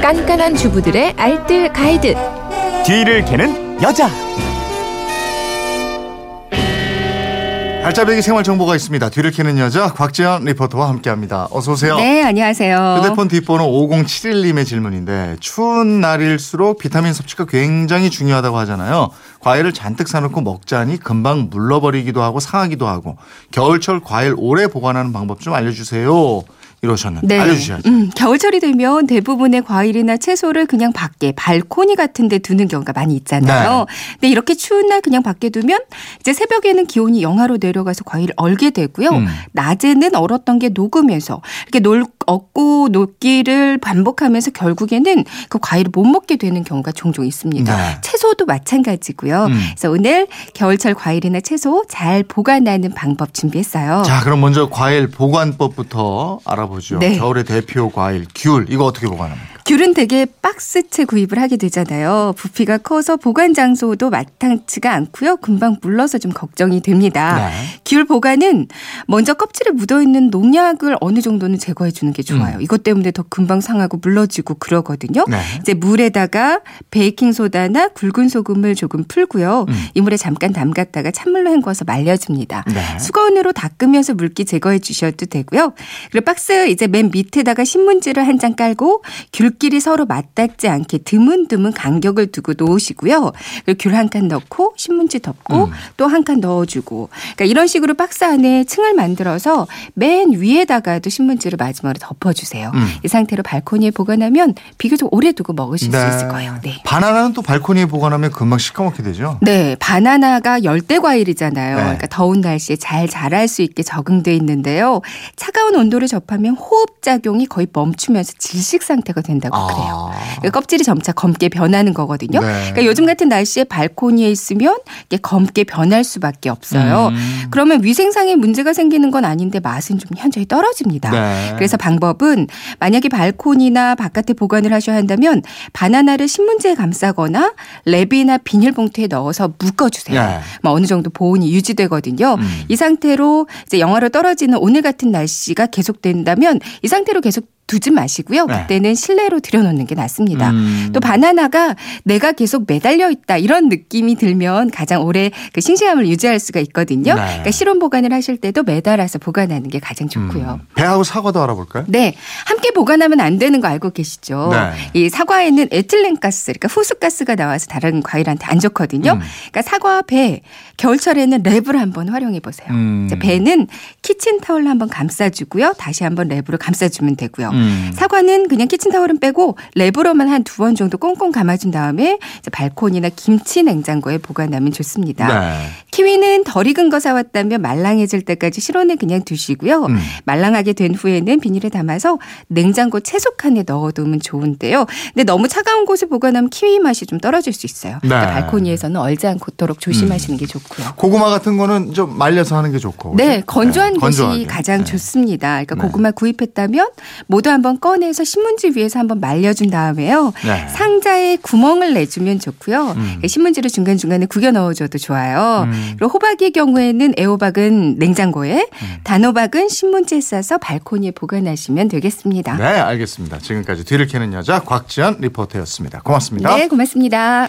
깐깐한 주부들의 알뜰 가이드. 뒤를 캐는 여자. 알짜배기 생활 정보가 있습니다. 뒤를 캐는 여자 곽지연 리포터와 함께합니다. 어서 오세요. 네, 안녕하세요. 휴대폰 뒷번호 5071님의 질문인데 추운 날일수록 비타민 섭취가 굉장히 중요하다고 하잖아요. 과일을 잔뜩 사놓고 먹자니 금방 물러버리기도 하고 상하기도 하고 겨울철 과일 오래 보관하는 방법 좀 알려주세요. 이러셨는데 네. 알려주셔야죠. 음, 겨울철이 되면 대부분의 과일이나 채소를 그냥 밖에 발코니 같은 데 두는 경우가 많이 있잖아요. 네. 근데 이렇게 추운 날 그냥 밖에 두면 이제 새벽에는 기온이 영하로 내려가서 과일을 얼게 되고요. 음. 낮에는 얼었던 게 녹으면서 이렇게 놀, 얻고 녹기를 반복하면서 결국에는 그 과일을 못 먹게 되는 경우가 종종 있습니다. 네. 채소도 마찬가지고요. 음. 그래서 오늘 겨울철 과일이나 채소 잘 보관하는 방법 준비했어요. 자, 그럼 먼저 과일 보관법부터 알아보죠. 네. 겨울의 대표 과일 귤 이거 어떻게 보관합니까? 귤은 되게 박스채 구입을 하게 되잖아요. 부피가 커서 보관 장소도 마땅치가 않고요. 금방 물러서 좀 걱정이 됩니다. 네. 귤 보관은 먼저 껍질에 묻어 있는 농약을 어느 정도는 제거해 주는 게 좋아요. 이것 때문에 더 금방 상하고 물러지고 그러거든요. 네. 이제 물에다가 베이킹 소다나 굵은 소금을 조금 풀고요. 음. 이 물에 잠깐 담갔다가 찬물로 헹궈서 말려줍니다. 네. 수건으로 닦으면서 물기 제거해 주셔도 되고요. 그리고 박스 이제 맨 밑에다가 신문지를 한 장 깔고 귤 끼리 서로 맞닿지 않게 드문드문 간격을 두고 놓으시고요. 그리고 귤한 칸 넣고 신문지 덮고 음. 또한 칸 넣어주고 그러니까 이런 식으로 박스 안에 층을 만들어서 맨 위에다가도 신문지를 마지막으로 덮어주세요. 음. 이 상태로 발코니에 보관하면 비교적 오래 두고 먹으실 수 있을 거예요. 네. 바나나는 또 발코니에 보관하면 금방 시커멓게 되죠. 네, 바나나가 열대 과일이잖아요. 네. 그러니까 더운 날씨에 잘 자랄 수 있게 적응돼 있는데요. 차가운 온도를 접하면 호흡 작용이 거의 멈추면서 질식 상태가 된다 고 아. 그래요. 그러니까 껍질이 점차 검게 변하는 거거든요. 네. 그러니까 요즘 같은 날씨에 발코니에 있으면 이게 검게 변할 수밖에 없어요. 음. 그러면 위생상에 문제가 생기는 건 아닌데 맛은 좀 현저히 떨어집니다. 네. 그래서 방법은 만약에 발코니나 바깥에 보관을 하셔야 한다면 바나나를 신문지에 감싸거나 랩이나 비닐봉투에 넣어서 묶어주세요. 네. 뭐 어느 정도 보온이 유지되거든요. 음. 이 상태로 이제 영하로 떨어지는 오늘 같은 날씨가 계속된다면 이 상태로 계속 두지 마시고요. 네. 그때는 실내로 들여놓는 게 낫습니다. 음. 또 바나나가 내가 계속 매달려 있다 이런 느낌이 들면 가장 오래 그 싱싱함을 유지할 수가 있거든요. 네. 그러니까 실온 보관을 하실 때도 매달아서 보관하는 게 가장 좋고요. 음. 배하고 사과도 알아볼까요? 네, 함께 보관하면 안 되는 거 알고 계시죠? 네. 이 사과에는 에틸렌 가스, 그러니까 후숙 가스가 나와서 다른 과일한테 안 좋거든요. 음. 그러니까 사과와 배, 겨울철에는 랩을 한번 활용해 보세요. 음. 배는 키친 타올로 한번 감싸주고요. 다시 한번 랩으로 감싸주면 되고요. 음. 사과는 그냥 키친타올은 빼고 랩으로만 한 두 번 정도 꽁꽁 감아준 다음에 이제 발코니나 김치 냉장고에 보관하면 좋습니다. 네. 키위는 덜 익은 거 사왔다면 말랑해질 때까지 실온에 그냥 두시고요. 음. 말랑하게 된 후에는 비닐에 담아서 냉장고 채소칸에 넣어두면 좋은데요. 근데 너무 차가운 곳에 보관하면 키위 맛이 좀 떨어질 수 있어요. 그러니까 네. 발코니에서는 얼지 않도록 조심하시는 게 좋고요. 고구마 같은 거는 좀 말려서 하는 게 좋고. 네? 건조한 네, 곳이 건조하게. 가장 네. 좋습니다. 그러니까 네. 고구마 구입했다면 모두 한번 꺼내서 신문지 위에서 한번 말려준 다음에요. 네. 상자에 구멍을 내주면 좋고요. 음. 신문지를 중간 중간에 구겨 넣어줘도 좋아요. 음. 그리고 호박의 경우에는 애호박은 냉장고에, 음. 단호박은 신문지에 싸서 발코니에 보관하시면 되겠습니다. 네, 알겠습니다. 지금까지 뒤를 캐는 여자 곽지연 리포터였습니다. 고맙습니다. 네, 고맙습니다.